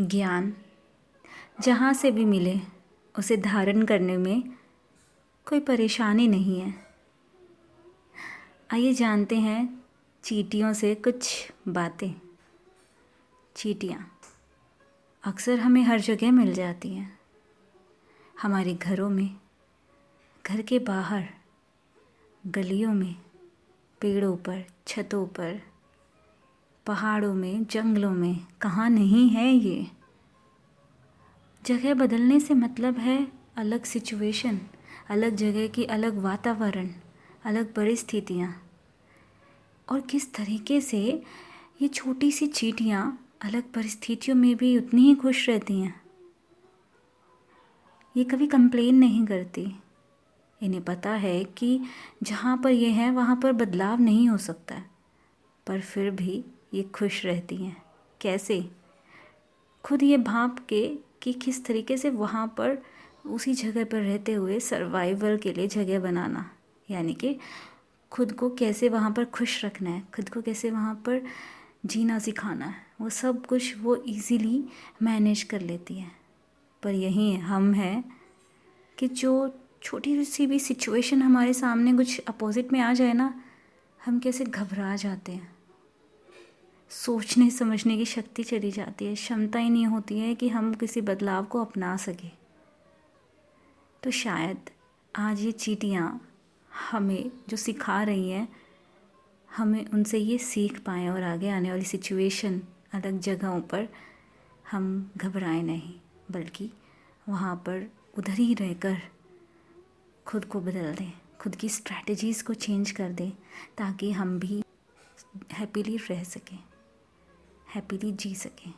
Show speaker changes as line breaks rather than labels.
ज्ञान। जहाँ से भी मिले, उसे धारण करने में कोई परेशानी नहीं है। आइए जानते हैं चीटियों से कुछ बातें। चीटियाँ अक्सर हमें हर जगह मिल जाती हैं। हमारे घरों में, घर के बाहर, गलियों में, पेड़ों पर, छतों पर पहाड़ों में, जंगलों में, कहाँ नहीं है ये? जगह बदलने से मतलब है अलग सिचुएशन अलग जगह की अलग वातावरण, अलग परिस्थितियाँ। और किस तरीके से ये छोटी सी चीटियाँ अलग परिस्थितियों में भी उतनी ही खुश रहती हैं? ये कभी कंप्लेन नहीं करती। इन्हें पता है कि जहाँ पर ये है, वहाँ पर बदलाव नहीं हो सकता। पर फिर भी ये खुश रहती हैं। कैसे? खुद ये भाप के कि किस तरीके से वहाँ पर उसी जगह पर रहते हुए सर्वाइवल के लिए जगह बनाना। यानी कि खुद को कैसे वहाँ पर खुश रखना है, खुद को कैसे वहाँ पर जीना सिखाना है, वो सब कुछ वो इजीली मैनेज कर लेती है। पर यही हम हैं कि जो छोटी सी भी सिचुएशन हमारे सामने कुछ अपोजिट में आ जाए ना, हम कैसे घबरा जाते हैं। सोचने, समझने की शक्ति चली जाती है। क्षमता ही नहीं होती है कि हम किसी बदलाव को अपना सकें। तो शायद आज ये चीटियाँ हमें जो सिखा रही हैं, हमें उनसे ये सीख पाएँ और आगे आने वाली सिचुएशन अलग जगहों पर हम घबराएँ नहीं, बल्कि वहाँ पर उधर ही रहकर खुद को बदल दें, खुद की स्ट्रैटेजीज़ को चेंज कर दें, ताकि हम भी हैप्पीली रह सकें। हैप्पीली जी सकें।